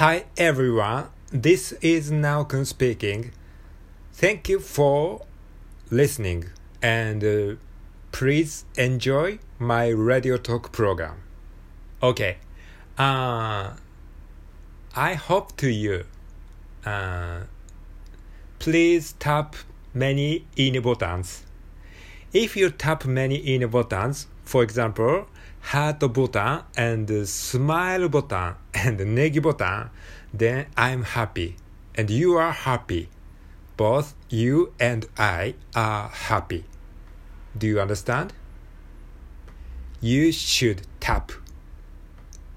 Hi everyone, this is Naokun speaking. Thank you for listening and uh, please enjoy my radio talk program. Okay, uh, I hope to you. Uh, please tap many in buttons. If you tap many in buttons, for example, heart button and smile button and negi button, then I'm happy and you are happy. Both you and I are happy. Do you understand? You should tap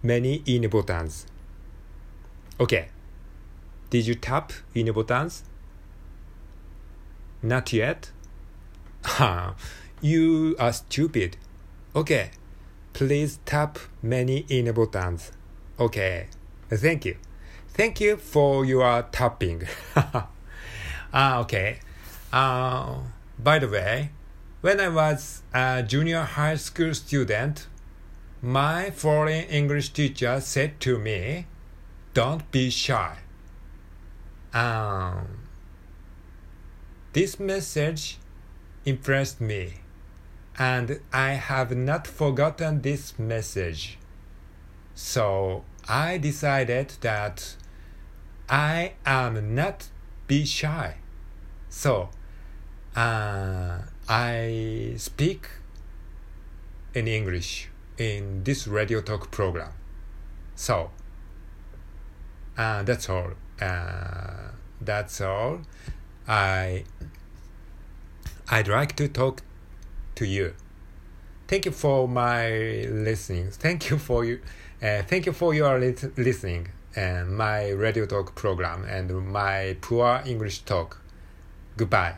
many in buttons. Okay. Did you tap in buttons? Not yet? You are stupid. Okay. Please tap many in buttons. Okay. Thank you. Thank you for your tapping. ah, okay. Uh, by the way, when I was a junior high school student, my foreign English teacher said to me, Don't be shy. Um, this message impressed me, and I have not forgotten this message. So I decided that I am not be shy. So uh, I speak in English in this radio talk program. So uh, that's all. Uh, that's all. I I'd like to talk to you. Thank you for my listening. Thank you for you. Uh, thank you for your listening and my radio talk program and my poor English talk. Goodbye.